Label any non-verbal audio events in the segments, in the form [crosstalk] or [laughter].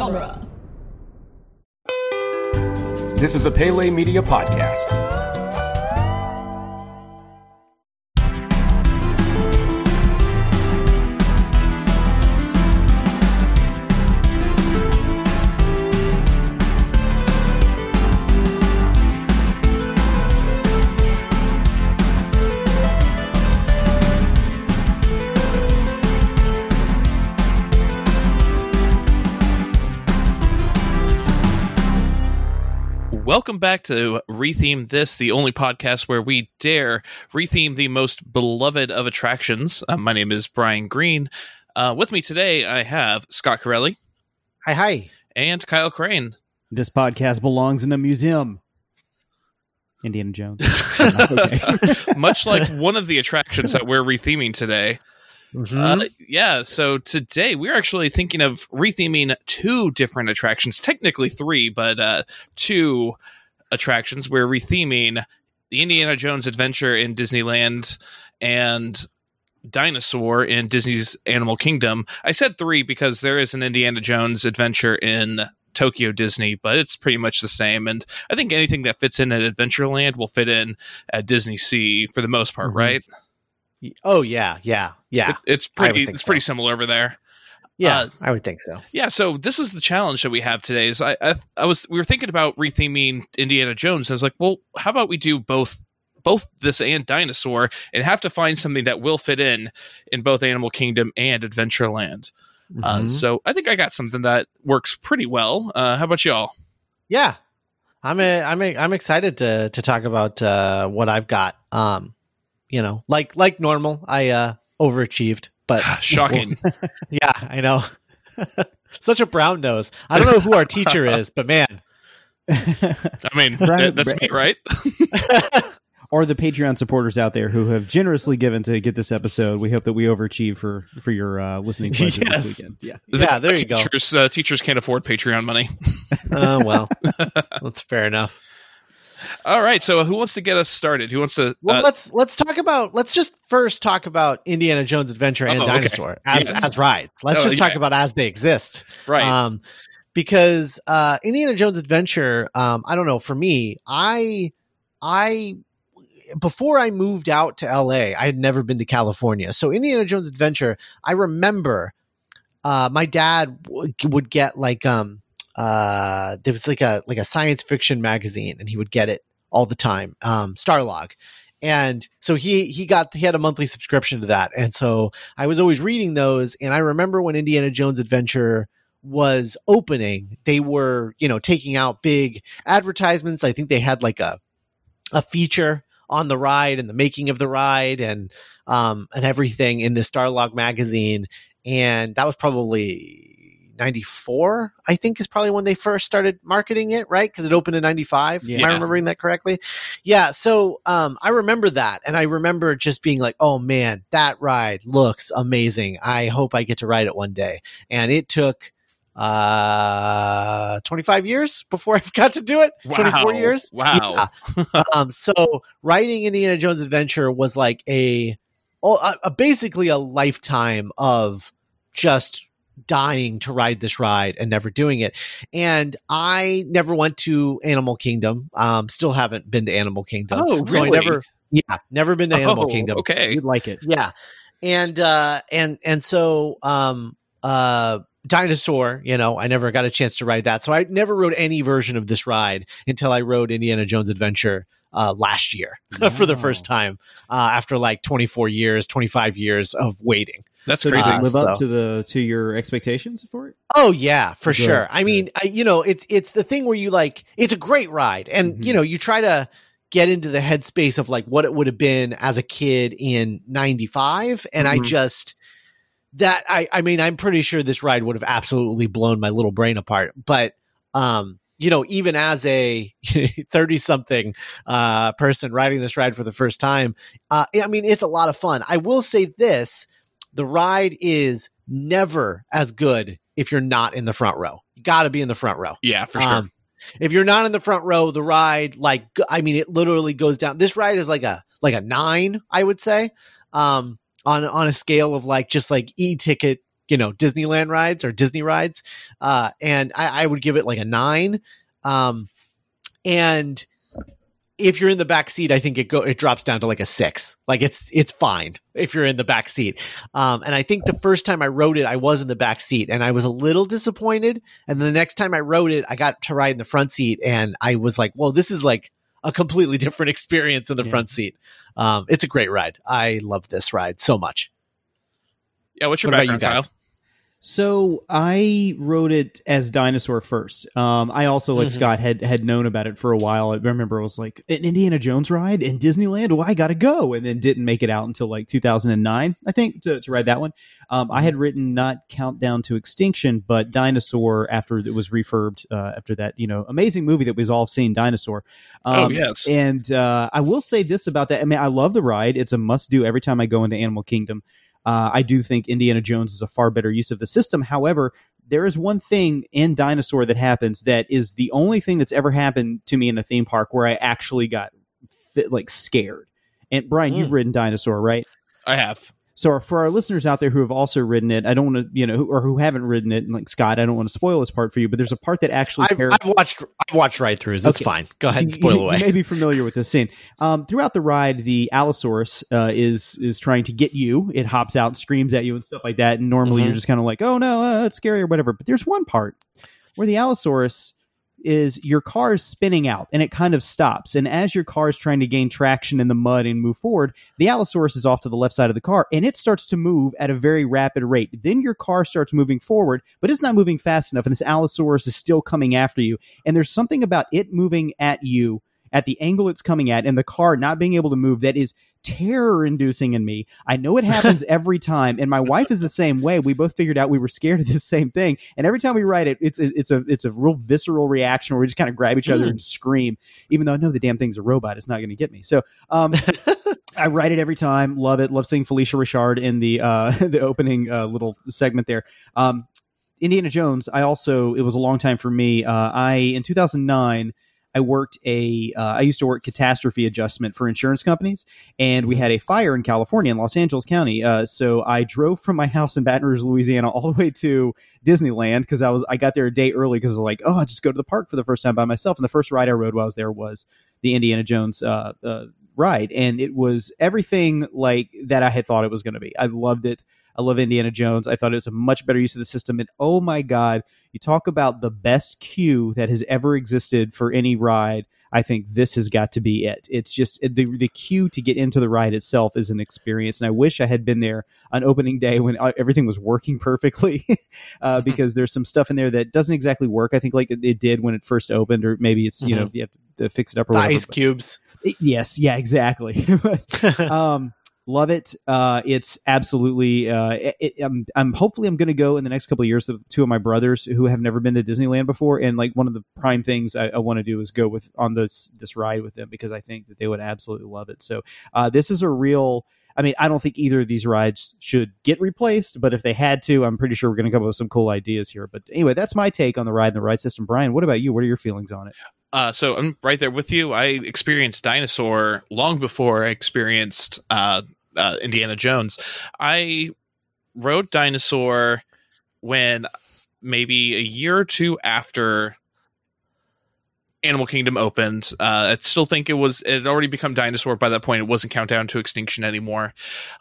genre. This is a Pele Media podcast. Back to Retheme This, the only podcast where we dare retheme the most beloved of attractions. Uh, my name is Brian Green. Uh, with me today, I have Scott Corelli Hi, hi. and Kyle Crane. This podcast belongs in a museum. Indiana Jones. [laughs] [laughs] [laughs] Much like one of the attractions that we're retheming today. Uh, yeah, so today we're actually thinking of retheming two different attractions, technically three, but uh, two attractions. We're retheming the Indiana Jones Adventure in Disneyland and Dinosaur in Disney's Animal Kingdom. I said three because there is an Indiana Jones Adventure in Tokyo Disney, but it's pretty much the same. And I think anything that fits in at Adventureland will fit in at Disney Sea for the most part, Mhm. right? Oh yeah, yeah, yeah, It, it's pretty. It's pretty similar over there. Yeah. uh, I would think so. Yeah, so this is the challenge that we have today. Is I, I I was we were thinking about retheming Indiana Jones. I was like, well, how about we do both both this and Dinosaur and have to find something that will fit in in both Animal Kingdom and Adventureland. Uh, Mhm. so I think I got something that works pretty well. Uh, how about y'all? yeah, I'm a, I'm a, I'm excited to to talk about uh, what I've got. Um, you know, like like normal, I uh, overachieved, but [sighs] Shocking. [laughs] yeah, I know. [laughs] Such a brown nose. I don't know who our teacher [laughs] is, but man, I mean, Right, that- that's me, right? or the Patreon supporters out there who have generously given to get this episode. We hope that we overachieve for for your uh, listening pleasure Yes. this weekend. Yeah. yeah, there you go. teachers, Uh, teachers can't afford Patreon money. Oh well, that's fair enough. All right, so who wants to get us started? Who wants to? Well, uh, let's let's talk about let's just first talk about Indiana Jones Adventure and Oh, okay. Dinosaur as Yes. as rides. Let's Oh, just talk yeah. about as they exist. right. Um, because uh, Indiana Jones Adventure, um, I don't know. For me, I I before I moved out to LA, I had never been to California. So Indiana Jones Adventure, I remember uh, my dad w- would get like um uh there was like a like a science fiction magazine, and he would get it all the time, um, Starlog. And so he he got he had a monthly subscription to that, and so I was always reading those. And I remember when Indiana Jones Adventure was opening, they were, you know, taking out big advertisements. I think they had like a a feature on the ride and the making of the ride and um and everything in the Starlog magazine. And that was probably 94, I think is probably when they first started marketing it, right? Because it opened in 95. Am I remembering that correctly? Yeah. So um I remember that. And I remember just being like, oh man, that ride looks amazing. I hope I get to ride it one day and it took uh 25 years before [laughs] I got to do it. 24 years. Wow. Yeah. um so writing Indiana Jones Adventure was like a, a, a basically a lifetime of just dying to ride this ride and never doing it. And I never went to Animal Kingdom. Um still haven't been to Animal Kingdom. Oh, So I never yeah, never been to Animal Oh, Kingdom. Okay. You'd like it. Yeah. And uh and and so um uh Dinosaur, you know, I never got a chance to ride that. So I never rode any version of this ride until I rode Indiana Jones Adventure uh last year [laughs] for the first time uh after like 24 years, 25 years of waiting. That's So crazy. does it Uh, live up to the to your expectations for it? Oh yeah, for Good, sure. I good. mean, I, you know, it's it's the thing where you like it's a great ride, and Mhm. you know, you try to get into the headspace of like what it would have been as a kid in '95, and I Mhm. just that I I mean, I'm pretty sure this ride would have absolutely blown my little brain apart, but um. You know, even as a [laughs] 30 something uh, person riding this ride for the first time, uh, I mean, it's a lot of fun. I will say this the ride is never as good if you're not in the front row. You got to be in the front row. yeah, for sure. Um, if you're not in the front row, the ride, like, I mean, it literally goes down. This ride is like a like a nine, I would say, um, on on a scale of like just like e ticket you know Disneyland rides or Disney rides, uh, and I, I would give it like a nine. Um, and if you're in the back seat, I think it go it drops down to like a six. Like it's it's fine if you're in the back seat. Um, and I think the first time I rode it, I was in the back seat, and I was a little disappointed. And the next time I rode it, I got to ride in the front seat, and I was like, "Well, this is like a completely [laughs] different experience in the Yeah. front seat." Um, it's a great ride. I love this ride so much. Yeah, what's your What you background, guys? Kyle? So I wrote it as Dinosaur first. Um, I also, like Mhm. Scott, had had known about it for a while. I remember it was like an Indiana Jones ride in Disneyland. Oh, I gotta go, and then didn't make it out until like 2009, I think, to, to ride that one. Um, I had written not Countdown to Extinction, but Dinosaur after it was refurbed uh, after that, you know, amazing movie that we've all seen, Dinosaur. Oh, Um, yes. And uh, I will say this about that. I mean, I love the ride. It's a must do every time I go into Animal Kingdom. Uh, I do think Indiana Jones is a far better use of the system. However, there is one thing in Dinosaur that happens that is the only thing that's ever happened to me in a theme park where I actually got fit, like scared. And Brian, you've Mm. ridden Dinosaur, right? I have. So for our listeners out there who have also ridden it, I don't want to, you know, who- or who haven't ridden it, and like Scott, I don't want to spoil this part for you, but there's a part that actually I've, I've watched I've watched ride throughs. It's Okay. fine. Go ahead and spoil you, away. You may be familiar with this scene. Um, throughout the ride, the Allosaurus uh, is is trying to get you. It hops out, screams at you, and stuff like that. And normally Mhm. you're just kind of like, "Oh no, uh, it's scary" or whatever. But there's one part where the Allosaurus is your car is spinning out and it kind of stops. And as your car is trying to gain traction in the mud and move forward, the Allosaurus is off to the left side of the car and it starts to move at a very rapid rate. Then your car starts moving forward, but it's not moving fast enough. And this Allosaurus is still coming after you. And there's something about it moving at you at the angle it's coming at and the car not being able to move that is terror inducing in me. I know it happens [laughs] every time, and my wife is the same way. We both figured out we were scared of this same thing, and every time we write it, it's a, it's a it's a real visceral reaction where we just kind of grab each other Mm. and scream, even though I know the damn thing's a robot. It's not going to get me. So, um, [laughs] I write it every time. Love it. Love seeing Phylicia Rashad in the uh, [laughs] the opening uh, little segment there. Um, Indiana Jones. I also it was a long time for me. Uh, I in 2009. I worked a. Uh, I used to work catastrophe adjustment for insurance companies, and we had a fire in California in Los Angeles County. Uh, so I drove from my [laughs] house in Baton Rouge, Louisiana, all the way to Disneyland because I was I got there a day early because I was like, oh, I'll just go to the park for the first time by myself. And the first ride I rode while I was there was the Indiana Jones uh, uh, ride, and it was everything like that I had thought it was going to be. I loved it. I love Indiana Jones. I thought it was a much better use of the system. And oh my God, you talk about the best queue that has ever existed for any ride. I think this has got to be it. It's just the the queue to get into the ride itself is an experience, and I wish I had been there on opening day when uh, everything was working [laughs] perfectly, uh, because there's some stuff in there that doesn't exactly work. I think like it, it did when it first opened, or maybe it's you know you have to fix it up or the whatever. ice but- cubes. yes, yeah, exactly. [laughs] [laughs] um, love it. Uh, it's absolutely. Uh, it, I'm, I'm hopefully I'm going to go in the next couple of years with two of my brothers who have never been to Disneyland before, and like one of the prime things I, I want to do is go with on this this ride with them because I think that they would absolutely love it. So uh, this is a real. I mean, I don't think either of these rides should get replaced, but if they had to, I'm pretty sure we're going to come up with some cool ideas here. But anyway, that's my take on the ride and the ride system. Brian, what about you? What are your feelings on it? Uh, so I'm right there with you. I experienced Dinosaur long before I experienced uh, uh, Indiana Jones. I rode Dinosaur when maybe a year or two after Animal Kingdom opened. Uh, I still think it was it had already become Dinosaur by that point. It wasn't Countdown to Extinction anymore,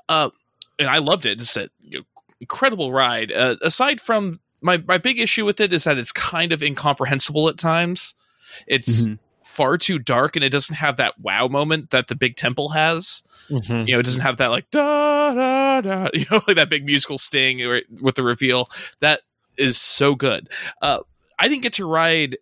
uh, and I loved it. It's an incredible ride. Uh, aside from my my big issue with it is that it's kind of incomprehensible at times. It's Mhm. Far too dark and it doesn't have that wow moment that the big temple has. Mhm. You know, it doesn't have that like da da da, [laughs] you know, like that big musical sting with the reveal. That is so good. Uh, I didn't get to ride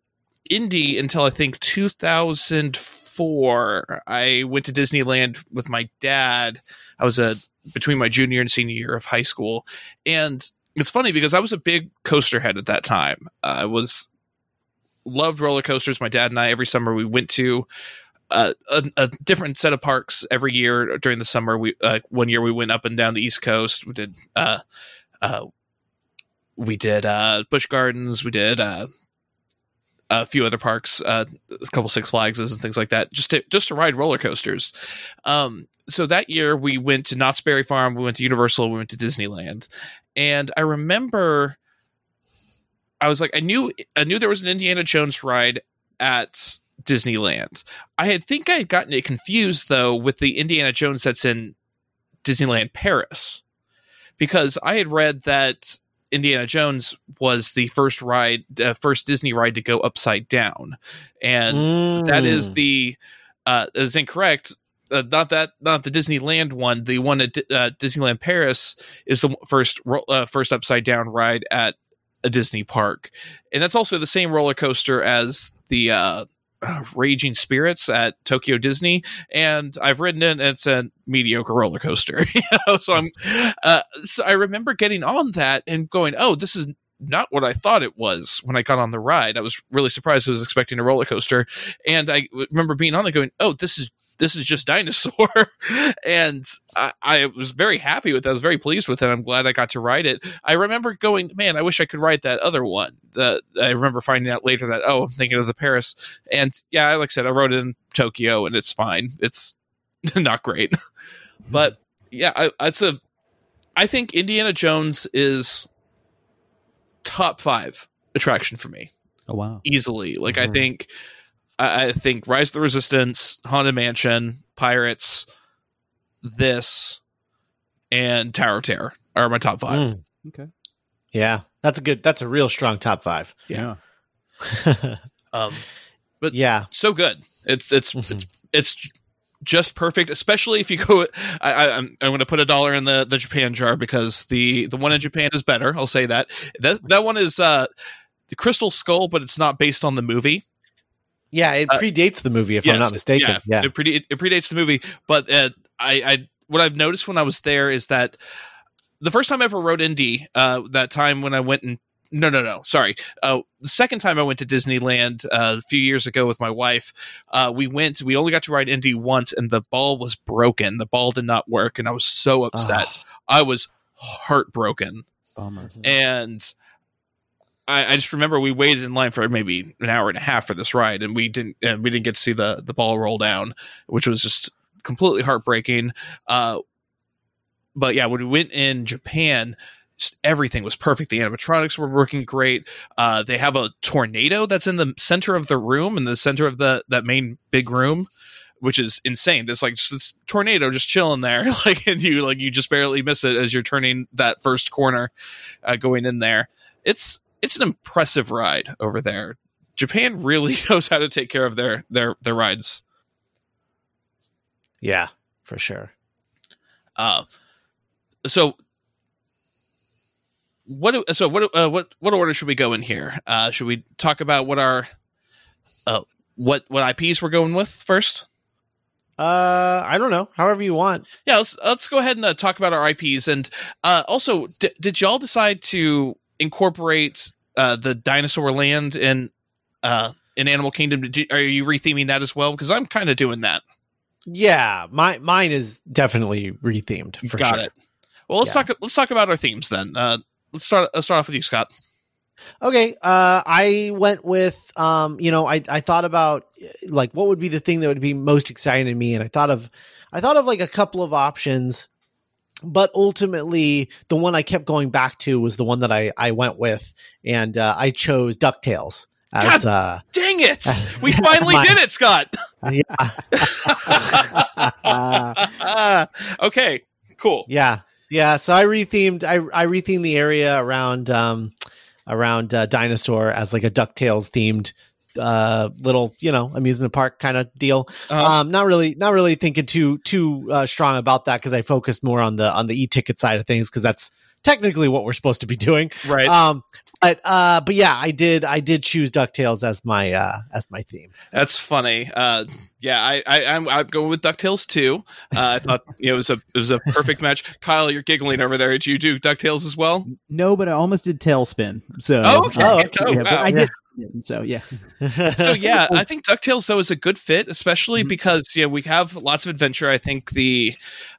Indy until I think 2004. I went to Disneyland with my dad. I was a between my junior and senior year of high school, and it's funny because I was a big coaster head at that time. I was loved roller coasters. My dad and I every summer we went to uh, a, a different set of parks every year during the summer. We uh, one year we went up and down the East Coast. We did uh, uh, we did uh, Busch Gardens. We did uh, a few other parks, a couple Six Flags and things like that, just to just to ride roller coasters. Um, so that year we went to Knott's Berry Farm, we went to Universal, we went to Disneyland, and I remember I was like, I knew I knew there was an Indiana Jones ride at Disneyland. I had think I had gotten it confused though with the Indiana Jones that's in Disneyland Paris, because I had read that Indiana Jones was the first ride, uh, first Disney ride to go upside down, and that is Mm. the uh, is incorrect. Uh, not that, not the Disneyland one. The one at uh, Disneyland Paris is the first uh, first upside down ride at a Disney park, and that's also the same roller coaster as the uh, uh, Raging Spirits at Tokyo Disney. And I've ridden it; and it's a mediocre roller coaster. [laughs] you know? So I'm, uh, so I remember getting on that and going, "Oh, this is." Not what I thought it was when I got on the ride. I was really surprised. I was expecting a roller coaster, and I remember being on it going, "Oh, this is this is just [laughs] dinosaur. And I, I was very happy with it. I was very pleased with it. I'm glad i got to ride it. I remember going man i wish i could ride that other one. The, i remember finding out later that oh i'm thinking of the paris. And yeah like i said i rode it in tokyo and it's fine. It's [laughs] not great. [laughs] But yeah I, it's a i think indiana jones is top five attraction for me Oh wow. easily. Like I Mhm. think, I, I think Rise of the Resistance, Haunted Mansion, Pirates, this, and Tower of Terror are my top five. Mm. Okay. Yeah, that's a good. That's a real strong top five. Yeah. Yeah. [laughs] Um, But- yeah, so good. It's it's Mhm. it's it's just perfect. Especially if you go. I, I, I'm I'm going to put a dollar in the the Japan jar because the the one in Japan is better. I'll say that that that one is uh the Crystal Skull, but it's not based on the movie. Yeah. It Uh, predates the movie, if I'm not mistaken. Yeah, It, prede- it predates the movie, but uh, I, I what I've noticed when I was there is that the first time I ever rode Indy, uh, that time when I went and no, no, no, sorry, uh, the second time I went to Disneyland uh, a few years ago with my wife, uh, we went. We only got to ride Indy once, and the ball was broken. The ball did not work, and I was so upset. I was heartbroken Bummer. and I, I just remember we waited in line for maybe an hour and a half for this ride, and we didn't and we didn't get to see the the ball roll down, which was just completely heartbreaking. Uh, but yeah, when we went in Japan, just everything was perfect. The animatronics were working great. Uh, they have a tornado that's in the center of the room, in the center of the that main big room. Which is insane. There's like this tornado just chilling there, [laughs] like, and you like you just barely miss it as you're turning that first corner, uh, going in there. It's it's an impressive ride over there. Japan really [laughs] knows how to take care of their their their rides. yeah, for sure. Uh, so what? do- So what? Uh, what? What order should we go in here? Uh, should we talk about what our uh, what what IPs we're going with first? Uh, I don't know. However you want. Yeah, let's let's go ahead and uh, talk about our IPs. And uh, also, d- did y'all decide to incorporate uh, the dinosaur land in uh, in Animal Kingdom? You, are you retheming that as well? Because I'm kind of doing that. Yeah, my mine is definitely rethemed for Got sure. it. Well, let's Yeah. talk. Let's talk about our themes then. Uh, let's start. Let's start off with you, Scott. Okay, uh, I went with, um, you know, I, I thought about like what would be the thing that would be most exciting to me, and I thought of, I thought of like a couple of options, but ultimately the one I kept going back to was the one that I I went with, and uh, I chose Ducktales as uh, Dang it! We [laughs] finally My- did it, Scott. yeah, [laughs] okay, cool. yeah, yeah. So I rethemed, I I rethemed the area around um around uh, dinosaur as like a Ducktales themed uh little you know amusement park kind of deal Uh-huh. um not really not really thinking too too uh, strong about that because i focused more on the on the e-ticket side of things because that's technically what we're supposed to be doing right. um but uh but yeah i did i did choose ducktales as my uh as my theme That's funny. Uh, yeah, I, I, I'm, I'm going with Ducktales too. Uh, I thought [laughs] you know, it was a it was a perfect match. Kyle, you're giggling over there. Did you do Ducktales as well? No, but I almost did TaleSpin. So Oh, okay. Oh, yeah, wow. I did. So yeah, So [laughs] yeah, I think Ducktales though is a good fit, especially Mhm. because you know we have lots of adventure. I think the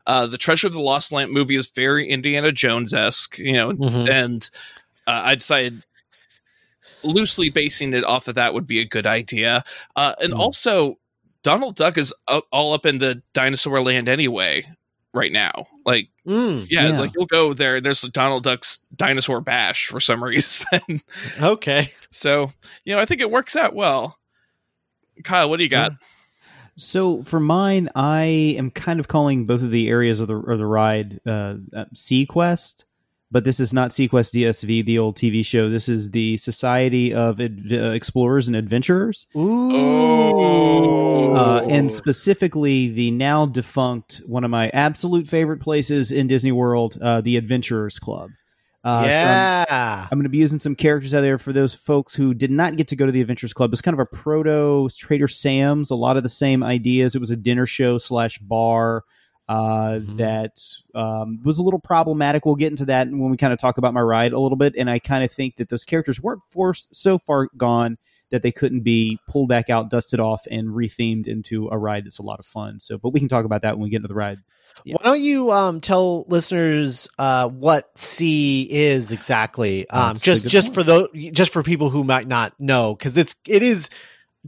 uh, the Treasure of the Lost Lamp movie is very Indiana Jones esque, you know, Mhm. and uh, I decided loosely basing it off of that would be a good idea. Uh, and Mhm. also, Donald Duck is all up in the dinosaur land anyway right now. Like, Mm, yeah, Yeah. like you'll go there. There's Donald Duck's dinosaur bash for some [laughs] reason. okay. so, you know, I think it works out well. Kyle, what do you got? So for mine, I am kind of calling both of the areas of the of the ride uh, uh, Sequest, but this is not Sequest DSV, the old TV show. This is the Society of Ad- uh, Explorers and Adventurers, Ooh. Oh. uh, and specifically the now defunct one of my absolute favorite places in Disney World, uh, the Adventurers Club. Uh, so I'm- yeah. I'm going to be using some characters out there for those folks who did not get to go to the Adventurers Club. It's kind of a proto Trader Sam's, a lot of the same ideas. It was a dinner show slash bar uh, Mhm. that um, was a little problematic. We'll get into that when we kind of talk about my ride a little bit. And I kind of think that those characters weren't forced so far gone that they couldn't be pulled back out, dusted off, and rethemed into a ride that's a lot of fun. So, but we can talk about that when we get into the ride. Yeah. Why don't you um, tell listeners uh, what C is exactly? Um, just just point. for those, just for people who might not know, because it's it is,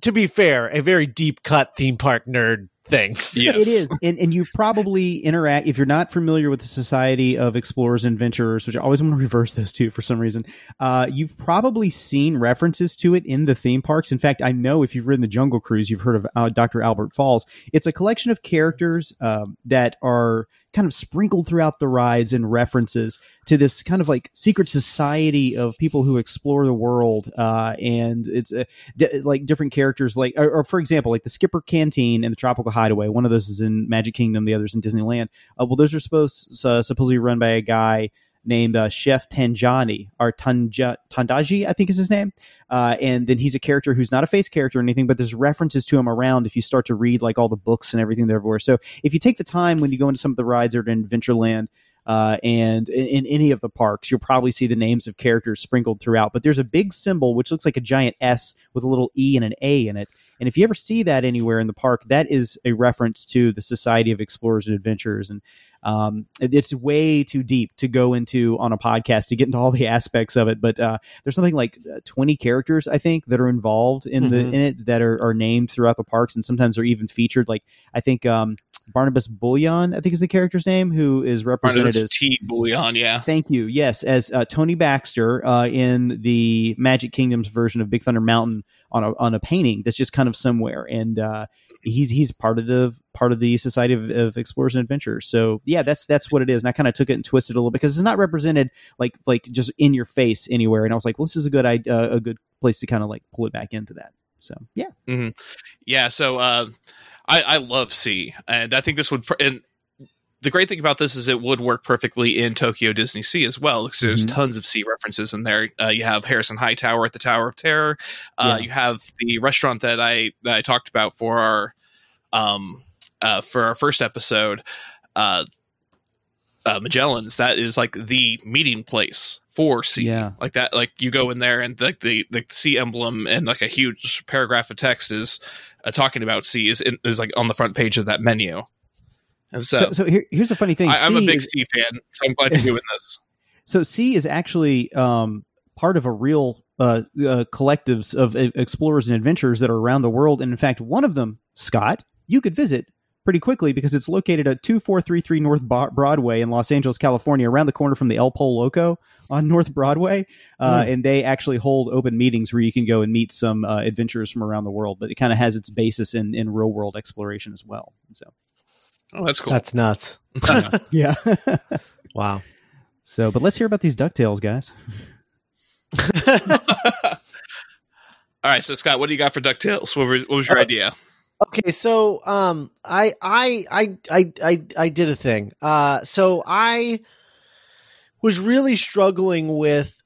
to be fair, a very deep cut theme park nerd thing. [laughs] Yes. It is, and and you probably interact if you're not familiar with the Society of Explorers and Adventurers, which I always want to reverse those two for some reason. Uh, you've probably seen references to it in the theme parks. In fact, I know if you've ridden the Jungle Cruise, you've heard of uh, Dr. Albert Falls. It's a collection of characters um, that are kind of sprinkled throughout the rides and references to this kind of like secret society of people who explore the world. Uh, and it's uh, d- like different characters, like, or, or for example, like the Skipper Canteen and the Tropical Hideaway. One of those is in Magic Kingdom, the other's in Disneyland. Uh, well, those are supposed supposedly run by a guy named uh, Chef Tanjani or Tanja, Tandaji, I think is his name. Uh, and then he's a character who's not a face character or anything, but there's references to him around if you start to read like all the books and everything there everywhere. So if you take the time when you go into some of the rides or in Adventureland, uh, and in, in any of the parks, you'll probably see the names of characters sprinkled throughout. But there's a big symbol which looks like a giant S with a little E and an A in it. And if you ever see that anywhere in the park, that is a reference to the Society of Explorers and Adventurers. And um, it- it's way too deep to go into on a podcast to get into all the [laughs] aspects of it. But uh, there's something like uh, 20 characters, I think, that are involved in the Mhm. in it that are, are named throughout the parks, and sometimes are even featured. Like I think um, Barnabas Bullion, I think is the character's name, who is represented Barnabas as T. Bullion. yeah. Thank you. Yes, as uh, Tony Baxter uh, in the Magic Kingdom's version of Big Thunder Mountain on a on a painting that's just kind of somewhere, and uh, he's he's part of the part of the Society of, of Explorers and Adventurers. So yeah, that's that's what it is. And I kind of took it and twisted it a little because it's not represented like like just in your face anywhere. And I was like, well, this is a good idea, uh, a good place to kind of like pull it back into that. So yeah, Yeah, so uh, I, I love C, and I think this would. Pr- and the great thing about this is it would work perfectly in Tokyo Disney Sea as well, because there's Mhm. tons of sea references in there. Uh, you have Harrison Hightower at the Tower of Terror. Uh, Yeah. You have the restaurant that I that I talked about for our um uh, for our first episode. Uh, uh, Magellan's that is like the meeting place for sea. Yeah. Like that, like you go in there and like the the C emblem and like a huge paragraph of text is uh, talking about sea is in, is like on the front page of that menu. So, so, so here, here's a funny thing. I, I'm a big is- C fan, so I'm glad you're doing this. [laughs] So C is actually um, part of a real uh, uh, collectives of uh, explorers and adventurers that are around the world, and in fact, one of them, Scott, you could visit pretty quickly because it's located at 2433 North Broadway in Los Angeles, California, around the corner from the El Pollo Loco on North Broadway. Uh, And they actually hold open meetings where you can go and meet some uh, adventurers from around the world. But it kind of has its basis in, in real world exploration as well. So, Oh, that's cool. That's nuts. [laughs] yeah. Wow. so, but let's hear about these DuckTales, guys. [laughs] All right, so Scott, what do you got for Ducktales? What, were, what was your Uh, idea? Okay, so um, I I I I I I did a thing. Uh, so I was really struggling with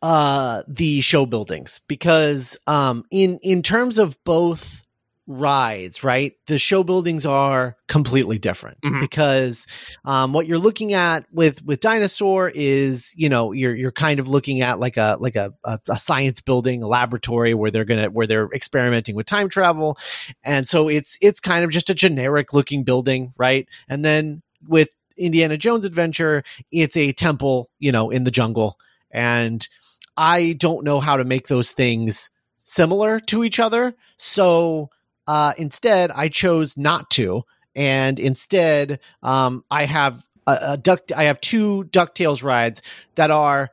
uh the show buildings because um in in terms of both rides right? The show buildings are completely different Mhm. because um what you're looking at with with dinosaur is you know you're you're kind of looking at like a like a, a, a science building a laboratory where they're gonna where they're experimenting with time travel. And so it's it's kind of just a generic looking building right? And then with indiana jones adventure it's a temple you know in the jungle. And i don't know how to make those things similar to each other. So uh, instead, I chose not to, and instead, um, I have a, a duck. I have two Ducktales rides that are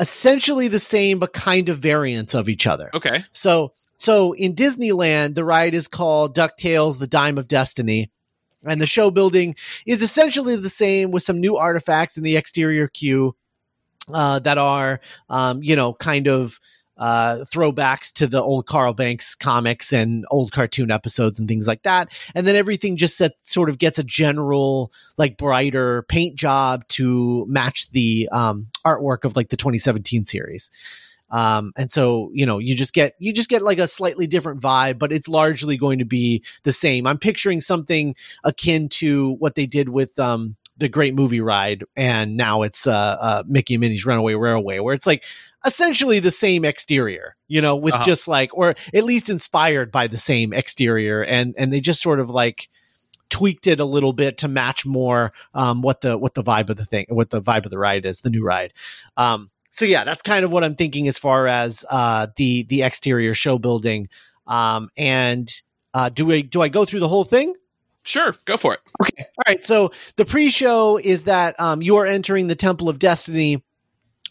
essentially the same but kind of variants of each other. Okay. So so in Disneyland, the ride is called DuckTales: The Dime of Destiny. And the show building is essentially the same with some new artifacts in the exterior queue uh, that are, um, you know, kind of uh, throwbacks to the old Carl Barks comics and old cartoon episodes and things like that. And then everything just set, sort of gets a general, like, brighter paint job to match the um, artwork of like the 2017 series. Um, and so, you know, you just get, you just get like a slightly different vibe, but it's largely going to be the same. I'm picturing something akin to what they did with, um, the great movie ride. And now it's, uh, uh, Mickey and Minnie's Runaway Railway, where it's like essentially the same exterior, you know, with Uh-huh. just like, or at least inspired by the same exterior. And, and they just sort of like, tweaked it a little bit to match more um, what the what the vibe of the thing what the vibe of the ride is the new ride um, so yeah that's kind of what i'm thinking as far as uh, the the exterior show building um, and uh, do I do I go through the whole thing? Sure, go for it. Okay. All right. So the pre-show is that um, you are entering the Temple of Destiny,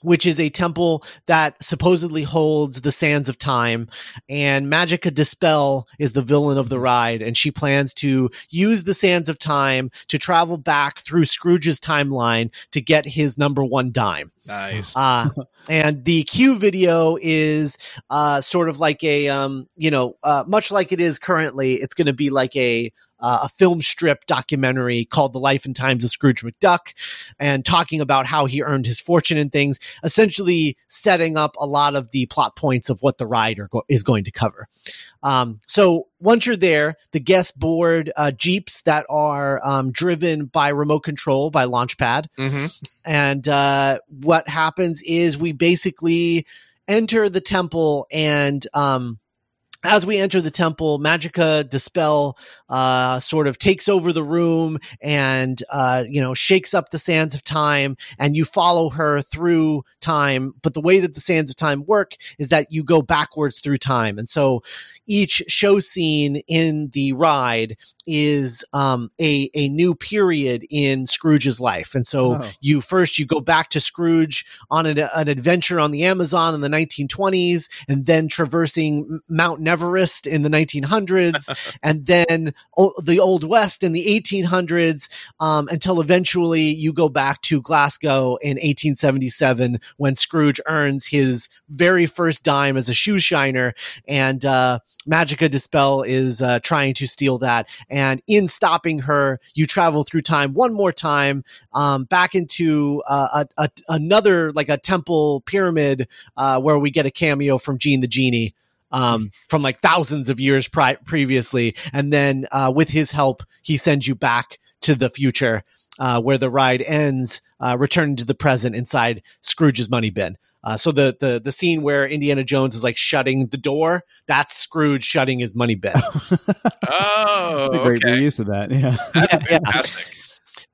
which is a temple that supposedly holds the sands of time. And Magica De Spell is the villain of the ride, and she plans to use the sands of time to travel back through Scrooge's timeline to get his number one dime. Nice. Uh, and the queue video is uh, sort of like a, um, you know, uh, much like it is currently, it's going to be like a, uh, a film strip documentary called The Life and Times of Scrooge McDuck and talking about how he earned his fortune and things, essentially setting up a lot of the plot points of what the ride are go- is going to cover. Um, so once you're there, the guest board uh, Jeeps that are um, driven by remote control by Launchpad hmm and uh, what happens is we basically enter the temple and um, as we enter the temple Magica De Spell uh, sort of takes over the room and uh, you know shakes up the sands of time and you follow her through time. But the way that the sands of time work is that you go backwards through time. And so each show scene in the ride is um, a a new period in Scrooge's life, and so Oh. you first you go back to Scrooge on an, an adventure on the Amazon in the 1920s, and then traversing Mount Everest in the 1900s, [laughs] and then o- the Old West in the 1800s, um, until eventually you go back to Glasgow in 1877 when Scrooge earns his very first dime as a shoe shiner, and uh, Magica De Spell is uh, trying to steal that. And in stopping her, you travel through time one more time, um, back into uh, a, a, another like a temple pyramid uh, where we get a cameo from Gene the Genie. Um, from like thousands of years pri- previously, and then uh, with his help, he sends you back to the future, uh, where the ride ends, uh, returning to the present inside Scrooge's money bin. Uh, so the the the scene where Indiana Jones is like shutting the door, that's Scrooge shutting his money bin. [laughs] Oh, That's a great okay. reuse of that. Yeah. yeah, yeah.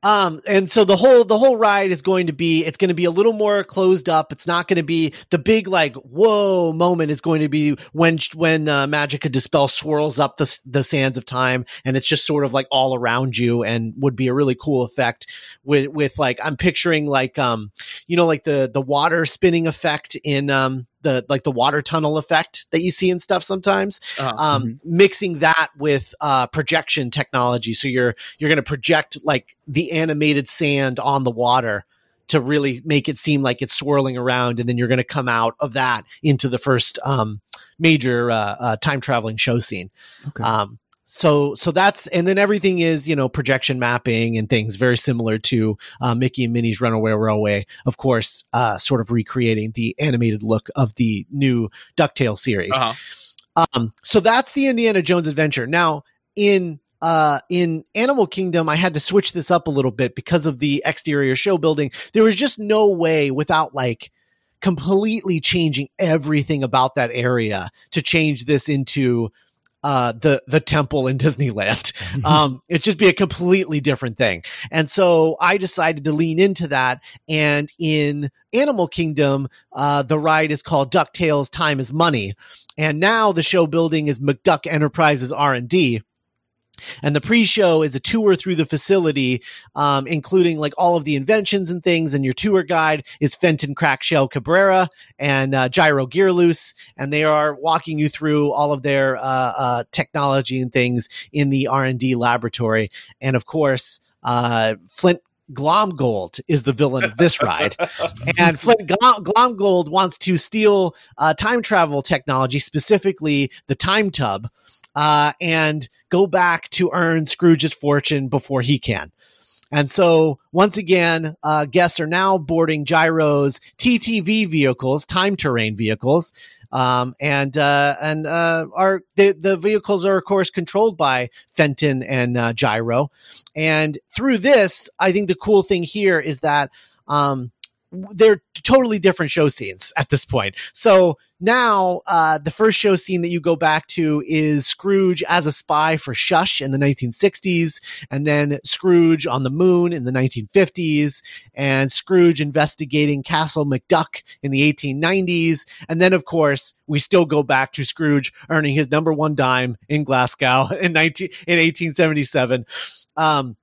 Um, and so the whole the whole ride is going to be it's going to be a little more closed up. It's not going to be the big like whoa moment. Is going to be when when uh, Magica De Spell swirls up the the sands of time, and it's just sort of like all around you, and would be a really cool effect with with like I'm picturing like um you know like the the water spinning effect in um the like the water tunnel effect that you see in stuff sometimes Uh-huh. um, mixing that with uh, projection technology. So you're you're going to project like the animated sand on the water to really make it seem like it's swirling around, and then you're going to come out of that into the first um, major uh, uh, time traveling show scene. Okay. Um, so so that's and then everything is you know projection mapping and things very similar to uh, Mickey and Minnie's Runaway Railway, of course, uh, sort of recreating the animated look of the new Ducktale series. Uh-huh. Um, so that's the Indiana Jones adventure. Now, in uh, in Animal Kingdom, I had to switch this up a little bit because of the exterior show building. There was just no way without like completely changing everything about that area to change this into uh, the the temple in [laughs] Disneyland. Um, it'd just be a completely different thing. And so I decided to lean into that. And in Animal Kingdom, uh, the ride is called Ducktales Time is Money, and now the show building is McDuck Enterprises R and D. And the pre-show is a tour through the facility, um, including like all of the inventions and things. And your tour guide is Fenton Crackshell Cabrera and uh, Gyro Gearloose, and they are walking you through all of their uh, uh, technology and things in the R and D laboratory. And of course, uh, Flint Glomgold is the villain of this ride. [laughs] and Flint Glomgold wants to steal uh, time travel technology, specifically the time tub, uh, and go back to earn Scrooge's fortune before he can. And so, once again, uh, guests are now boarding Gyro's TTV vehicles, time terrain vehicles, um, and uh, and uh, are the the vehicles are of course controlled by Fenton and uh, Gyro. And through this, I think the cool thing here is that um, they're totally different show scenes at this point. So now, uh, the first show scene that you go back to is Scrooge as a spy for Shush in the 1960s, and then Scrooge on the moon in the 1950s, and Scrooge investigating Castle McDuck in the 1890s. And then, of course, we still go back to Scrooge earning his number one dime in Glasgow [laughs] in 19, in 1877. Um,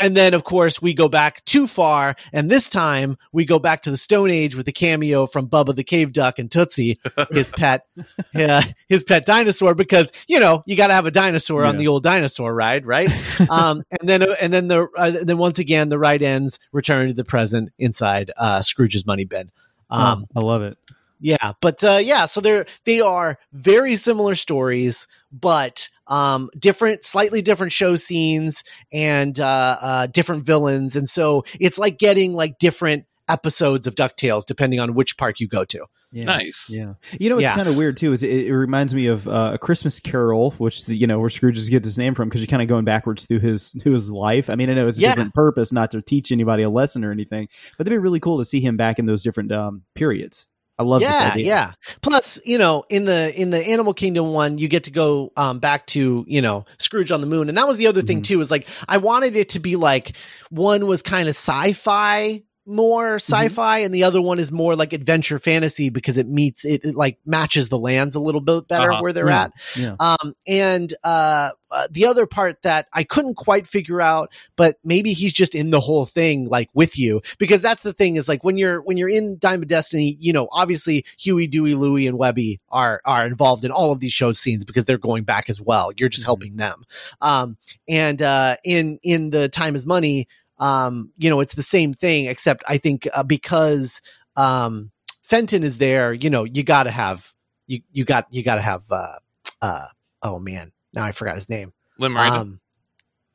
and then, of course, we go back too far, and this time we go back to the Stone Age with the cameo from Bubba the Cave Duck and Tootsie, [laughs] his pet, uh, his pet dinosaur. Because you know you got to have a dinosaur Yeah. on the old dinosaur ride, right? [laughs] um, and then, and then the uh, then once again the ride ends, returning to the present inside uh, Scrooge's money bin. Um, I love it. yeah, but uh, yeah, so they're they are very similar stories, but um, different, slightly different show scenes and uh, uh, different villains, and so it's like getting like different episodes of Ducktales depending on which park you go to. Yeah. Nice. Yeah, you know it's Yeah. kind of weird too is it, it reminds me of uh, a Christmas Carol, which the, you know where Scrooge gets his name from because you're kind of going backwards through his through his life. I mean, I know it's a Yeah. different purpose, not to teach anybody a lesson or anything, but it'd be really cool to see him back in those different um, periods. I love this yeah, idea. yeah. Plus, you know, in the in the Animal Kingdom one, you get to go um, back to you know Scrooge on the moon, and that was the other thing Mhm. too. Is like I wanted it to be like one was kind of sci-fi more sci-fi and the other one is more like adventure fantasy because it meets it, it like matches the lands a little bit better Uh-huh. where they're Yeah. at Yeah. um, and uh, uh, the other part that I couldn't quite figure out, but maybe he's just in the whole thing, like with you, because that's the thing is like when you're when you're in Dime of Destiny, you know, obviously Huey, Dewey, Louie, and Webby are are involved in all of these show scenes because they're going back as well. You're just Mhm. helping them, um, and uh, in in the Time is Money, um, you know, it's the same thing, except I think uh, because um, Fenton is there, you know, you got to have you you got you got to have uh, uh, oh man, now I forgot his name. Lin. Um,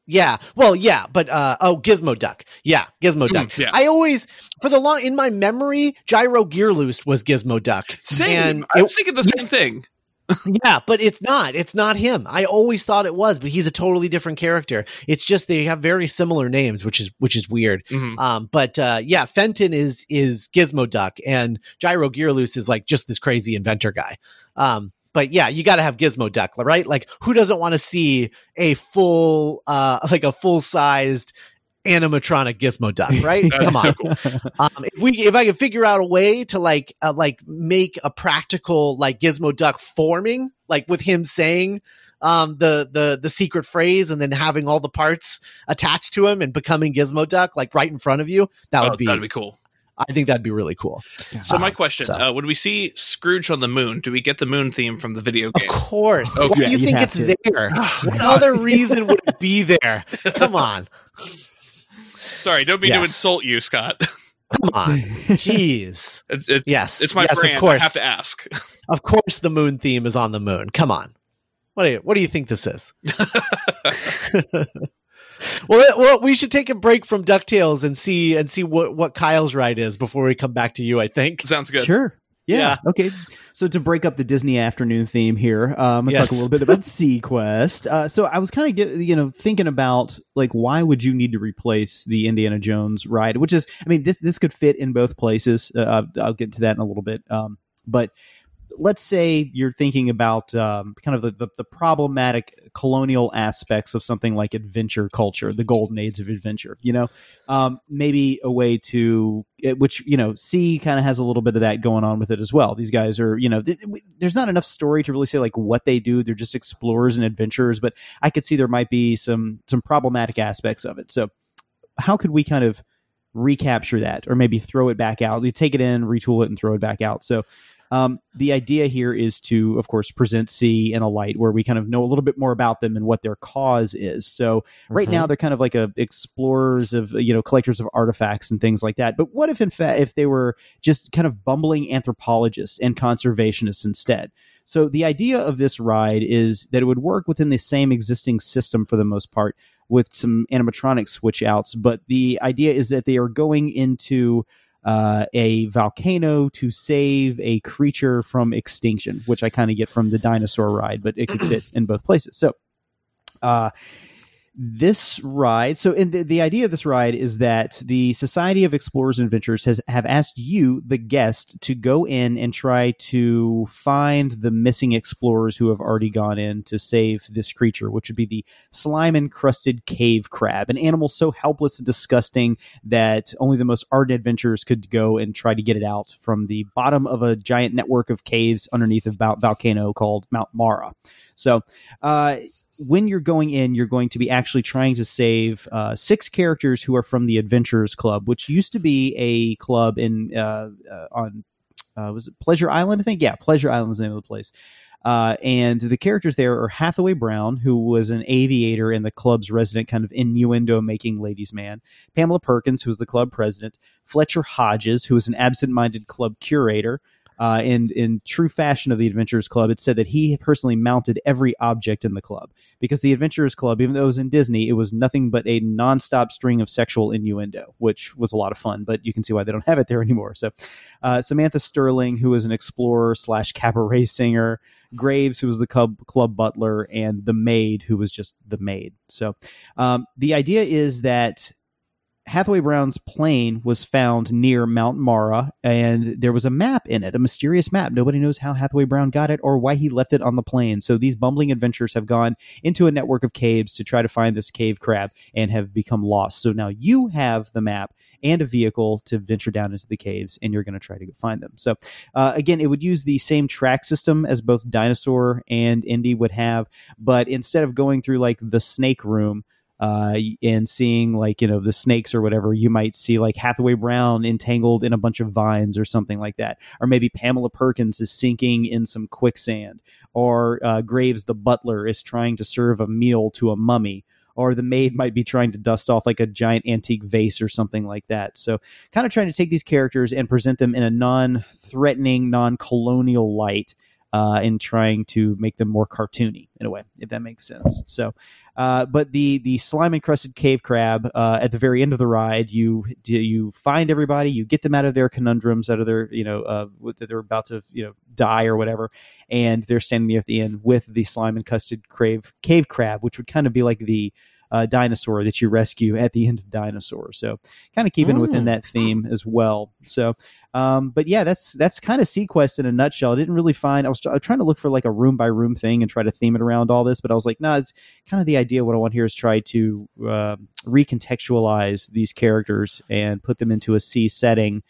yeah, well, yeah, but uh, oh, Gizmo Duck, yeah, Gizmo Duck. Mm, yeah. I always, for the long in my memory, Gyro Gearloose was Gizmo Duck. Same. and I it- was thinking the same thing. [laughs] yeah, but it's not. It's not him. I always thought it was, but he's a totally different character. It's just they have very similar names, which is which is weird. Mhm. Um, but uh, yeah, Fenton is is Gizmo Duck, and Gyro Gearloose is like just this crazy inventor guy. Um, but yeah, you got to have Gizmo Duck, right? Like, who doesn't want to see a full, uh, like a full sized animatronic Gizmo Duck, [laughs] right? Come on. so cool. Um, if we, if I could figure out a way to like, uh, like make a practical like Gizmo Duck forming, like with him saying, um, the the the secret phrase and then having all the parts attached to him and becoming Gizmo Duck, like right in front of you, that Oh, would be, that'd be cool. I think that'd be really cool. So my Uh, question: so- uh, When we see Scrooge on the moon, do we get the moon theme from the video Of course. Okay. Why do you you'd think it's to. there? what other reason would it be there? Come on. [laughs] Sorry, don't mean to insult you, Scott. Come on. [laughs] Jeez. It- it- Yes. it's my yes, brand. Of course. I have to ask. [laughs] Of course the moon theme is on the moon. Come on. What do you what do you think this is? [laughs] well, well, we should take a break from DuckTales and see and see what what Kyle's ride is before we come back to you, I think. Sounds good. Sure. Yeah. Yeah. Okay. So to break up the Disney afternoon theme here, um, Yes. talk a little bit about Sequest. Uh, so I was kind of you know thinking about like why would you need to replace the Indiana Jones ride? Which is, I mean, this this could fit in both places. Uh, I'll, I'll get to that in a little bit. Um, but let's say you're thinking about um, kind of the, the, the problematic colonial aspects of something like adventure culture, the golden age of adventure. You know, um, maybe a way to eh, which you know, C kind of has a little bit of that going on with it as well. These guys are you know, th- there's not enough story to really say like what they do. They're just explorers and adventurers, but I could see there might be some some problematic aspects of it. So, how could we kind of recapture that or maybe throw it back out? You take it in, retool it, and throw it back out. So um, the idea here is to, of course, present C in a light where we kind of know a little bit more about them and what their cause is. So right mm-hmm. now they're kind of like a explorers of you know collectors of artifacts and things like that. But what if in fact if they were just kind of bumbling anthropologists and conservationists instead? So the idea of this ride is that it would work within the same existing system for the most part with some animatronic switch outs, but the idea is that they are going into uh, a volcano to save a creature from extinction, which I kind of get from the dinosaur ride, but it could [clears throat] fit in both places. So, uh, this ride so the, the idea of this ride is that the society of explorers and adventurers has have asked you the guest to go in and try to find the missing explorers who have already gone in to save this creature which would be the slime encrusted cave crab an animal so helpless and disgusting that only the most ardent adventurers could go and try to get it out from the bottom of a giant network of caves underneath a volcano called mount mara. So uh, when you're going in, you're going to be actually trying to save uh, six characters who are from the Adventurers Club, which used to be a club in uh, uh, on uh, was it Pleasure Island? I think yeah, Pleasure Island is the name of the place. Uh, and the characters there are Hathaway Brown, who was an aviator and the club's resident kind of innuendo making ladies' man, Pamela Perkins, who was the club president, Fletcher Hodges, who was an absent minded club curator, uh, and in true fashion of the Adventurers Club, it said that he personally mounted every object in the club because the Adventurers Club, even though it was in Disney, it was nothing but a nonstop string of sexual innuendo, which was a lot of fun. But you can see why they don't have it there anymore. So, uh, Samantha Sterling, who was an explorer slash cabaret singer, Graves, who was the club, club butler, and the maid, who was just the maid. So, um, the idea is that Hathaway Brown's plane was found near Mount Mara, and there was a map in it, a mysterious map. Nobody knows how Hathaway Brown got it or why he left it on the plane. So these bumbling adventurers have gone into a network of caves to try to find this cave crab and have become lost. So now you have the map and a vehicle to venture down into the caves, and you're going to try to find them. So uh, again, it would use the same track system as both Dinosaur and Indy would have, but instead of going through like the snake room, uh, and seeing like you know the snakes or whatever, you might see like Hathaway Brown entangled in a bunch of vines or something like that, or maybe Pamela Perkins is sinking in some quicksand, or uh, Graves the butler is trying to serve a meal to a mummy, or the maid [laughs] might be trying to dust off like a giant antique vase or something like that. So, kind of trying to take these characters and present them in a non threatening, non colonial light. Uh, and trying to make them more cartoony in a way, if that makes sense. So, uh, but the the slime encrusted cave crab uh, at the very end of the ride, you you find everybody, you get them out of their conundrums, out of their you know uh, that they're about to you know die or whatever, and they're standing there at the end with the slime encrusted cave cave crab, which would kind of be like the uh, dinosaur that you rescue at the end of Dinosaur. So kind of keeping mm. within that theme as well. So um, but yeah, that's that's kind of seaQuest in a nutshell. I didn't really find. I was, I was, trying to look for like a room by room thing and try to theme it around all this, but I was like, no, nah, it's kind of the idea. What I want here is try to uh, recontextualize these characters and put them into a C setting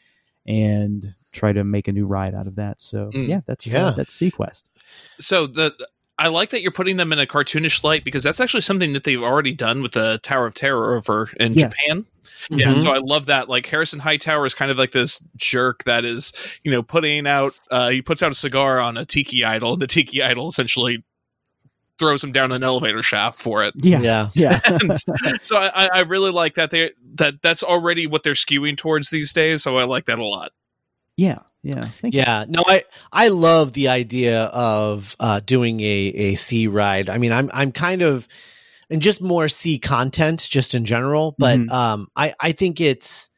and try to make a new ride out of that. So mm, yeah, that's uh, yeah. Uh, that's seaQuest. So the I like that you're putting them in a cartoonish light because that's actually something that they've already done with the Tower of Terror over in yes. Japan. Mm-hmm. Yeah, so I love that. Like Harrison Hightower is kind of like this jerk that is, you know, putting out. Uh, he puts out a cigar on a tiki idol, and the tiki idol essentially throws him down an elevator shaft for it. Yeah, yeah, yeah. [laughs] so I, I really like that. They that that's already what they're skewing towards these days. So I like that a lot. Yeah, yeah yeah you. no i i love the idea of uh doing a a sea ride i mean i'm i'm kind of and just more sea content just in general. But mm-hmm. um, I I think it's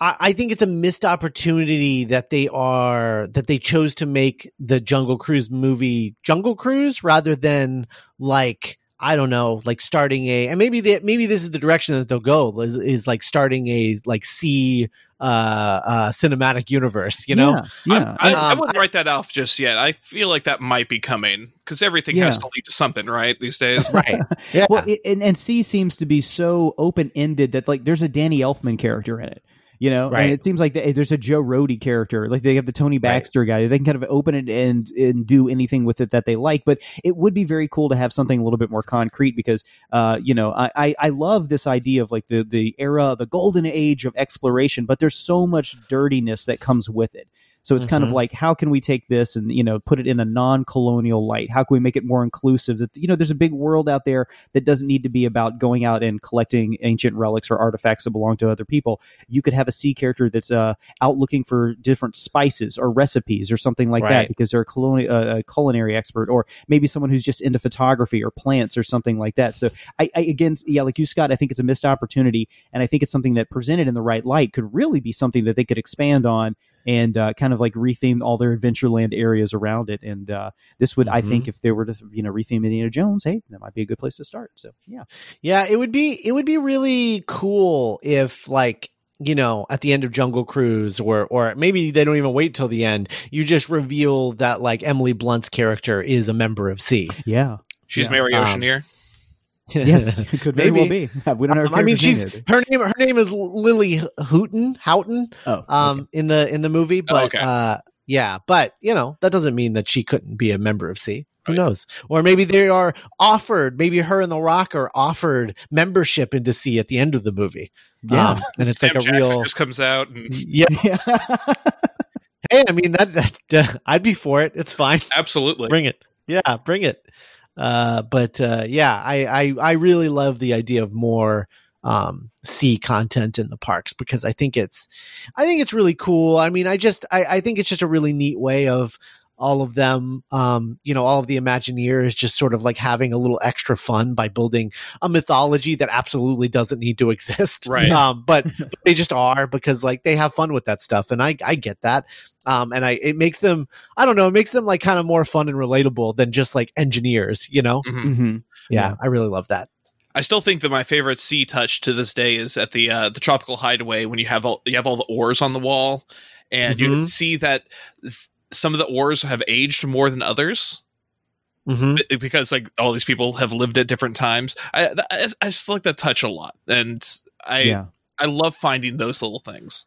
I, I think it's a missed opportunity that they are that they chose to make the Jungle Cruise movie Jungle Cruise rather than like I don't know, like starting a, and maybe that maybe this is the direction that they'll go is, is like starting a like C uh, uh, cinematic universe. You know, yeah, yeah. I, I, I Um, wouldn't write that off just yet. I feel like that might be coming because everything has to lead to something, right? These [laughs] days. right? [laughs] Yeah, Well, it, and, and C seems to be so open ended that like there's a Danny Elfman character in it. You know, Right. and it seems like th- there's a Joe Rohde character. Like they have the Tony Baxter guy. They can kind of open it and and do anything with it that they like. But it would be very cool to have something a little bit more concrete because, uh, you know, I, I I love this idea of like the the era, the golden age of exploration. But there's so much dirtiness that comes with it. So it's kind of Mhm. like, how can we take this and you know put it in a non-colonial light? How can we make it more inclusive? That you know, there's a big world out there that doesn't need to be about going out and collecting ancient relics or artifacts that belong to other people. You could have a sea character that's uh, out looking for different spices or recipes or something like that because they're a, coloni- uh, a culinary expert, or maybe someone who's just into photography or plants or something like that. So I, I again, yeah, like you, Scott, I think it's a missed opportunity, and I think it's something that presented in the right light could really be something that they could expand on and uh, kind of like retheme all their Adventureland areas around it. And uh, this would, I think, if they were to you know retheme Indiana Jones, hey, that might be a good place to start. So yeah, Yeah, it would be it would be really cool if like you know at the end of Jungle Cruise or or maybe they don't even wait till the end. You just reveal that like Emily Blunt's character is a member of C. yeah, She's Yeah. Mary Um, Oceaneer. Yes, [laughs] it could very well be. [laughs] We don't know. her Um, I mean, she's name her name. Her name is Lily Houghton. Houghton. oh, Um, in the in the movie, but okay. uh, yeah, but you know that doesn't mean that she couldn't be a member of C. Who Right. knows? Or maybe they are offered. Maybe her and the Rock are offered membership into C at the end of the movie. yeah, Um, and it's Sam like a Jackson real. just comes out and Yeah. [laughs] yeah. Hey, I mean that. that I'd be for it. It's fine. absolutely. bring it yeah bring it uh but uh yeah I, I i really love the idea of more um sea content in the parks because i think it's i think it's really cool. I mean i just i i think it's just a really neat way of all of them um you know all of the imagineers just sort of like having a little extra fun by building a mythology that absolutely doesn't need to [laughs] exist Right. um but, but [laughs] they just are because like they have fun with that stuff and i i get that um and i it makes them I don't know. It makes them like kind of more fun and relatable than just like engineers, you know? Mhm. Mhm. Yeah, Yeah. I really love that. I still think that my favorite sea touch to this day is at the uh, the tropical hideaway when you have all you have all the oars on the wall, and you Mhm. can see that th- some of the oars have aged more than others Mm-hmm. because like all these people have lived at different times. I I, I just like that touch a lot, and I yeah, I love finding those little things.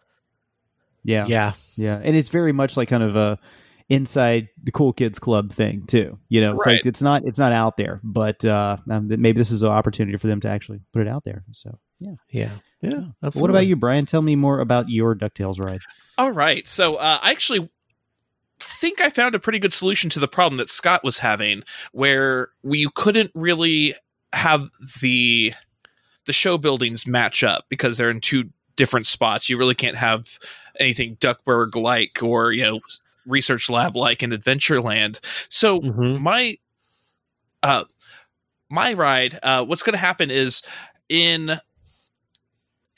yeah, Yeah. Yeah, and it's very much like kind of a inside the cool kids club thing too. You know, it's Right. like it's not it's not out there, but uh, um, maybe this is an opportunity for them to actually put it out there. So yeah. Yeah. Yeah. Absolutely. What about you, Brian? Tell me more about your Ducktales ride. All right. So uh, I actually think I found a pretty good solution to the problem that Scott was having, where we couldn't really have the the show buildings match up because they're in two different spots. You really can't have anything Duckburg like or you know research lab like in Adventureland. So Mhm. my uh my ride uh what's going to happen is in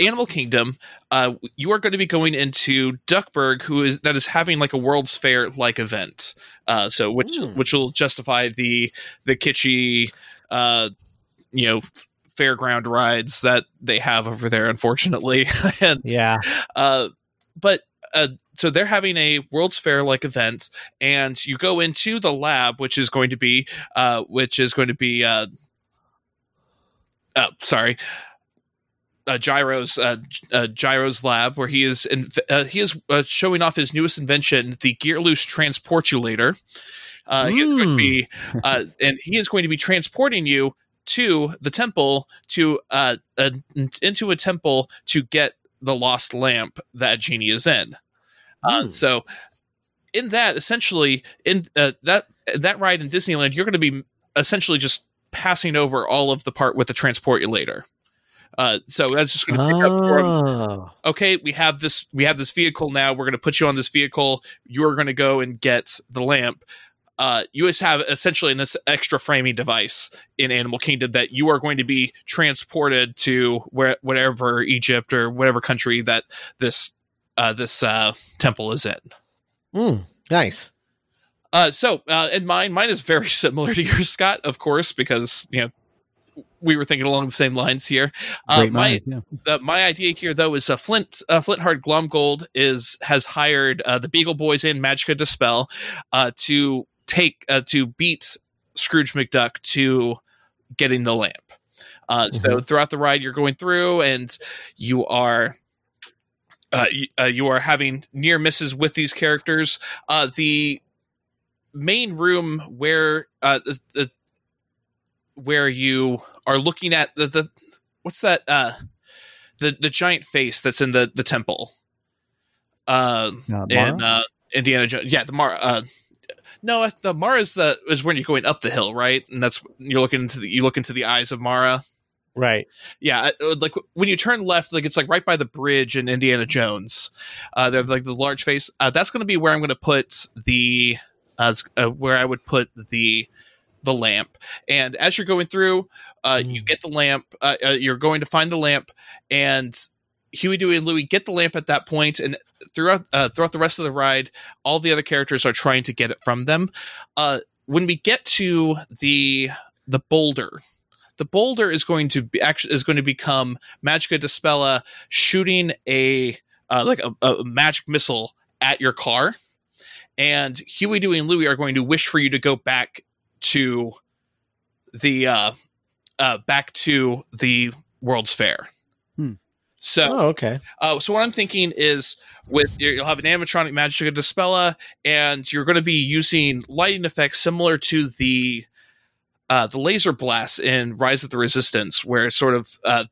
Animal Kingdom uh you are going to be going into Duckburg who is that is having like a World's Fair like event uh so which Hmm. which will justify the the kitschy uh you know fairground rides that they have over there unfortunately [laughs] and Yeah. uh, but uh, so they're having a World's Fair like event, and you go into the lab, which is going to be, uh, which is going to be, uh, oh, sorry, uh, Gyro's, uh, uh, Gyro's lab, where he is, in, uh, he is uh, showing off his newest invention, the Gearloose Transportulator. Uh, he is going to be, uh, and he is going to be transporting you to the temple to uh, into a temple to get the lost lamp that genie is in uh, Hmm. so in that essentially in uh, that that ride in disneyland you're going to be essentially just passing over all of the part with the transportulator uh, so that's just going to pick up for him Oh. okay, we have this we have this vehicle now. We're going to put you on this vehicle. You're going to go and get the lamp. Uh, you just have essentially this extra framing device in Animal Kingdom that you are going to be transported to where whatever Egypt or whatever country that this uh, this uh, temple is in. Mm, nice. Uh, so, uh, and mine, mine is very [laughs] similar to yours, Scott, of course, because you know we were thinking along the same lines here. Uh, my minds, yeah. the, my idea here though is uh, Flint uh, Flintheart Glomgold is has hired uh, the Beagle Boys and Magica De Spell uh, to take uh, to beat Scrooge McDuck to getting the lamp. Uh, So throughout the ride, you're going through and you are. Uh, you, uh, you are having near misses with these characters. Uh, the main room where uh, the, the where you are looking at the, the what's that uh the the giant face that's in the the temple? Uh Uh, in uh indiana jones yeah the mara uh no the mara is the is when you're going up the hill right? And that's you're looking into the you look into the eyes of mara. Right. yeah uh, like when you turn left like it's like right by the bridge in indiana jones. Uh they have like the large face. Uh that's going to be where i'm going to put the uh, uh where i would put the the lamp. And as you're going through uh you Mm. get the lamp uh, uh you're going to find the lamp and huey dewey and louie get the lamp at that point and throughout uh, throughout the rest of the ride all the other characters are trying to get it from them. Uh when we get to the the boulder the boulder is going to be actually is going to become Magica Dispella shooting a uh, like a, a magic missile at your car, and Huey, Dewey, and Louie are going to wish for you to go back to the uh, uh, back to the World's Fair. Hmm. So, Oh, okay. uh, so what I'm thinking is with you'll have an animatronic magic Dispella, and you're going to be using lighting effects similar to the uh, the laser blasts in Rise of the Resistance, where sort of uh,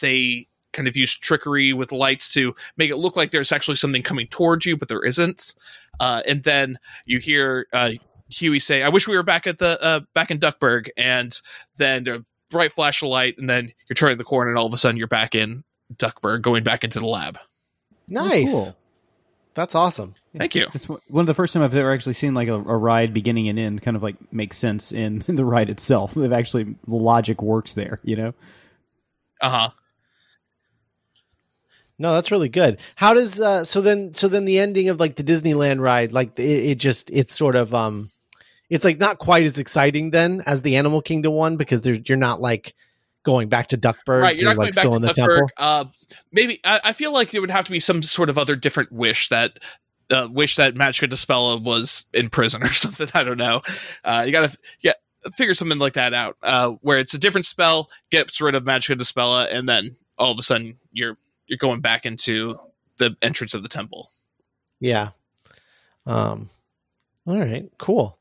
they kind of use trickery with lights to make it look like there's actually something coming towards you, but there isn't. Uh, and then you hear uh, Huey say, "I wish we were back at the uh, back in Duckburg," and then a bright flash of light, and then you're turning the corner, and all of a sudden you're back in Duckburg, going back into the lab. Nice. cool. That's awesome. Thank you. It's one of the first time I've ever actually seen like a, a ride beginning and end kind of like make sense in, in [laughs] the ride itself. [laughs] They've actually the logic works there, you know. Uh huh. No, that's really good. How does uh so then so then the ending of like the Disneyland ride like it, it just it's sort of um it's like not quite as exciting then as the Animal Kingdom one because there's you're not like going back to Duckburg. Right, you're not like going back still to in the Duckburg. temple. Uh, maybe I, I feel like there would have to be some sort of other different wish that uh, wish that Magica Dispella was in prison or [laughs] something. I don't know. Uh, you gotta yeah figure something like that out. Uh, where it's a different spell gets rid of Magica Dispella, and then all of a sudden you're you're going back into the entrance of the temple. Yeah. Um all right, cool.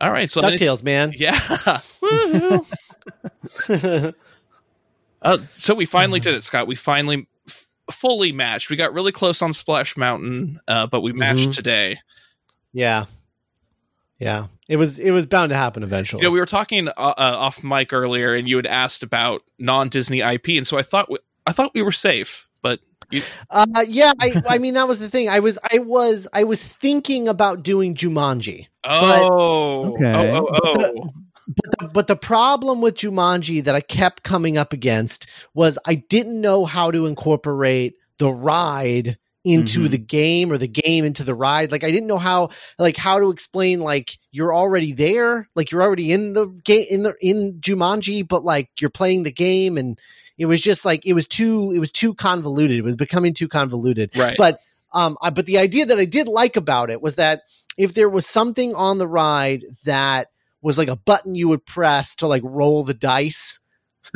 All right, so DuckTales, man. yeah. [laughs] [laughs] Uh, so we finally did it, Scott. We finally f- fully matched. We got really close on Splash Mountain, uh, but we matched Mhm. today. yeah. Yeah. It was it was bound to happen eventually. You know, we were talking uh, uh, off mic earlier, and you had asked about non Disney IP, and so I thought we, I thought we were safe, but Uh, yeah, I, I mean that was the thing. I was, I was, I was thinking about doing Jumanji, oh, Okay. oh, oh, oh. but the, but the problem with Jumanji that I kept coming up against was I didn't know how to incorporate the ride into Mhm. the game or the game into the ride. Like I didn't know how, like how to explain like you're already there, like you're already in the game in the in Jumanji, but like you're playing the game and. It was just like it was too it was too convoluted. It was becoming too convoluted. right. But um, I, but the idea that I did like about it was that if there was something on the ride that was like a button you would press to like roll the dice,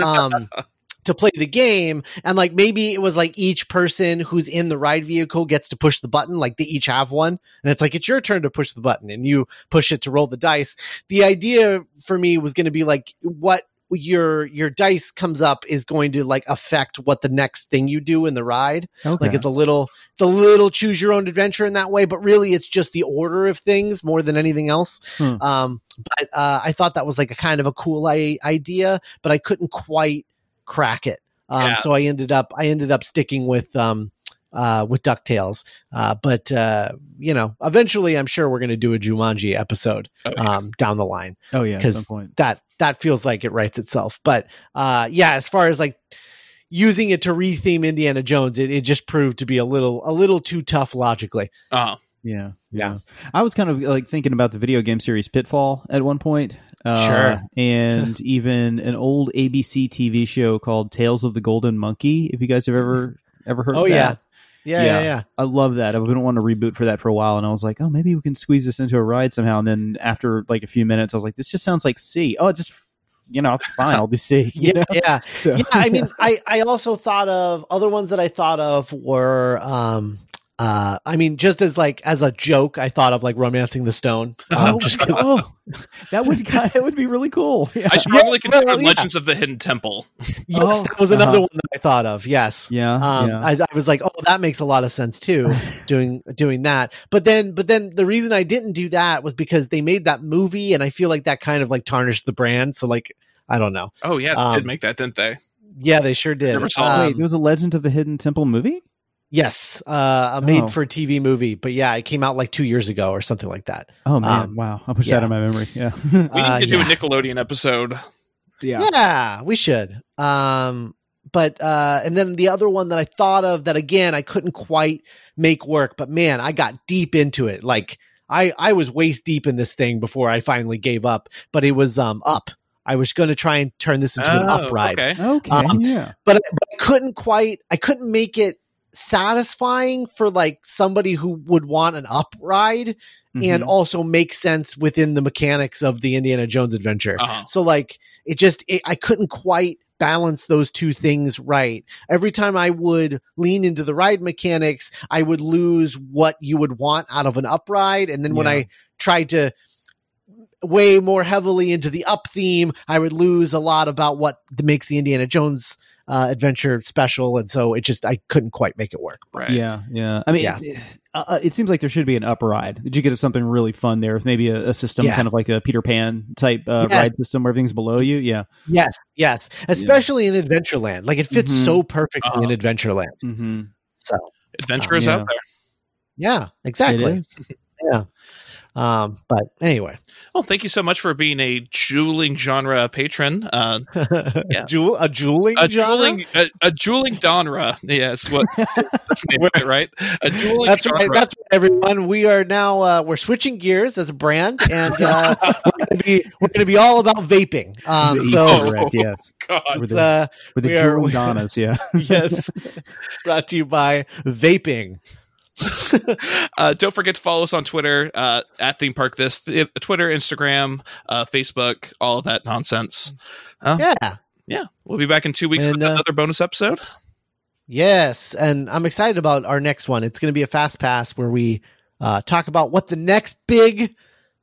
um, [laughs] to play the game, and like maybe it was like each person who's in the ride vehicle gets to push the button, like they each have one, and it's like it's your turn to push the button, and you push it to roll the dice. The idea for me was going to be like what your your dice comes up is going to like affect what the next thing you do in the ride Okay. like it's a little it's a little choose your own adventure in that way but really it's just the order of things more than anything else Hmm. um but uh i thought that was like a kind of a cool I- idea but i couldn't quite crack it um Yeah. so i ended up i ended up sticking with um uh with ducktales uh but uh you know eventually i'm sure we're going to do a jumanji episode Oh, yeah. um down the line oh yeah, because some that that feels like it writes itself. But uh yeah, as far as like using it to retheme Indiana Jones, it, it just proved to be a little a little too tough logically. Uh, Yeah, Yeah. I was kind of like thinking about the video game series Pitfall at one point. Uh, Sure. and [laughs] even an old ABC TV show called Tales of the Golden Monkey. If you guys have ever ever heard Oh of yeah. Yeah, Yeah. yeah. I love that. I've been wanting to reboot for that for a while, and I was like, oh, maybe we can squeeze this into a ride somehow. And then after like a few minutes, I was like, this just sounds like C. Oh, just you know, it's fine. I'll do C. [laughs] You Yeah, know? yeah. [laughs] So, yeah, I mean, I I also thought of other ones that I thought of were, um, uh, I mean, just as like as a joke, I thought of like romancing the stone. Um, oh, just 'cause- oh, [laughs] that would [laughs] that would be really cool. Yeah. I strongly Yeah, consider well, yeah. Legends of the Hidden Temple. [laughs] yes, Oh, that was another uh-huh. one that I thought of. Yes. Yeah, Um, yeah. I, I was like, oh, that makes a lot of sense too, doing doing that. But then, but then the reason I didn't do that was because they made that movie, and I feel like that kind of like tarnished the brand. So like, I don't know. Oh yeah, they Um, did make that, didn't they? Yeah, they sure did. It. Um, Wait, there was a Legend of the Hidden Temple movie. Yes, uh, a made Oh. for TV movie, but yeah, it came out like two years ago or something like that. Oh man, Um, wow! I'll push yeah. that in my memory. Yeah, [laughs] [laughs] We uh, need to do a. Nickelodeon episode. yeah. Yeah, we should. Um, but uh, and then the other one that I thought of that again I couldn't quite make work, but man, I got deep into it. Like I I was waist deep in this thing before I finally gave up. But it was um up. I was going to try and turn this into an Oh, up ride. Okay. Okay, Um, yeah. but, but I couldn't quite I couldn't make it satisfying for like somebody who would want an up ride and Mhm. also make sense within the mechanics of the Indiana Jones adventure. Uh-huh. So like it just it, I couldn't quite balance those two things right. Every time I would lean into the ride mechanics, I would lose what you would want out of an up ride and then when I tried to way more heavily into the up theme, I would lose a lot about what makes the Indiana Jones uh, adventure special, and so it just I couldn't quite make it work. Right. Yeah, yeah. I mean, Yeah. it's- uh, it seems like there should be an up ride. Did you get something really fun there with maybe a, a system Yeah. kind of like a Peter Pan type uh, Yes. ride system where everything's below you? Yeah. Yes, yes, especially in Adventureland, like it fits Mhm. so perfectly Uh-huh. in Adventureland. Mm-hmm. So Adventure is Yeah. out there. yeah, exactly. Yeah. Um, but anyway, Well, thank you so much for being a jeweling genre patron. Uh, [laughs] Yeah. Jewel, a jeweling, a genre? jeweling, a, a jeweling genre. Yeah, what [laughs] that's the name of it, right? A jeweling That's genre. right. That's right, everyone. We are now uh, we're switching gears as a brand, and uh, [laughs] we're going to be we're going to be all about vaping. Um, so e-cigarette, yes, God. with it's, the, uh, with the we are- jewel we- Donnas, yeah. yes, brought to you by vaping. [laughs] uh, don't forget to follow us on Twitter uh, at Theme Park This, th- Twitter, Instagram, uh, Facebook, all of that nonsense. Yeah. Yeah, we'll be back in two weeks And, with uh, another bonus episode. Yes, and I'm excited about our next one. It's going to be a fast pass where we uh, talk about what the next big,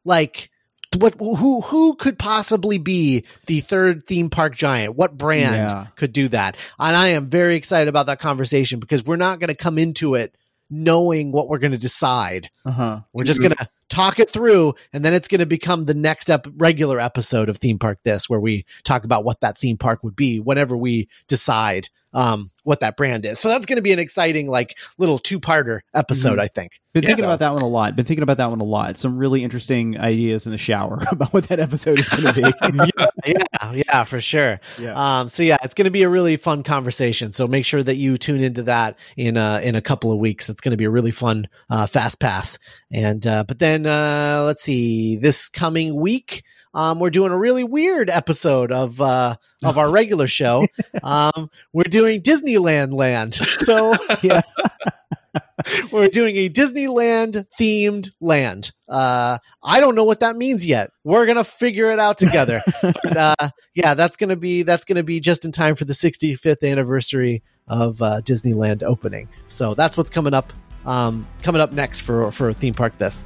like, what who who could possibly be the third theme park giant? What brand Yeah. could do that? And I am very excited about that conversation because we're not going to come into it knowing what we're going to decide. Uh-huh. We're just going to talk it through, and then it's going to become the next ep- regular episode of Theme Park This, where we talk about what that theme park would be whenever we decide um, what that brand is. So that's going to be an exciting, like, little two parter episode, Mhm. I think. Been Yeah. thinking about that one a lot. Been thinking about that one a lot. Some really interesting ideas in the shower [laughs] about what that episode is going to be. [laughs] yeah, yeah, for sure. yeah. Um, so yeah, it's going to be a really fun conversation. So make sure that you tune into that in uh, in a couple of weeks. It's going to be a really fun uh, fast pass. And uh, but then uh, let's see, this coming week. Um, we're doing a really weird episode of uh, of our regular show. [laughs] Um, we're doing Disneyland Land. [laughs] So [laughs] Yeah. we're doing a Disneyland themed land. Uh, I don't know what that means yet. We're gonna figure it out together. but, uh, yeah, that's gonna be that's gonna be just in time for the 65th anniversary of uh, Disneyland opening. So that's what's coming up. Um, coming up next for for theme park. This.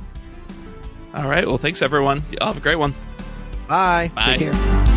All right. Well, thanks everyone. Y'all have a great one. Bye. Bye. Take care.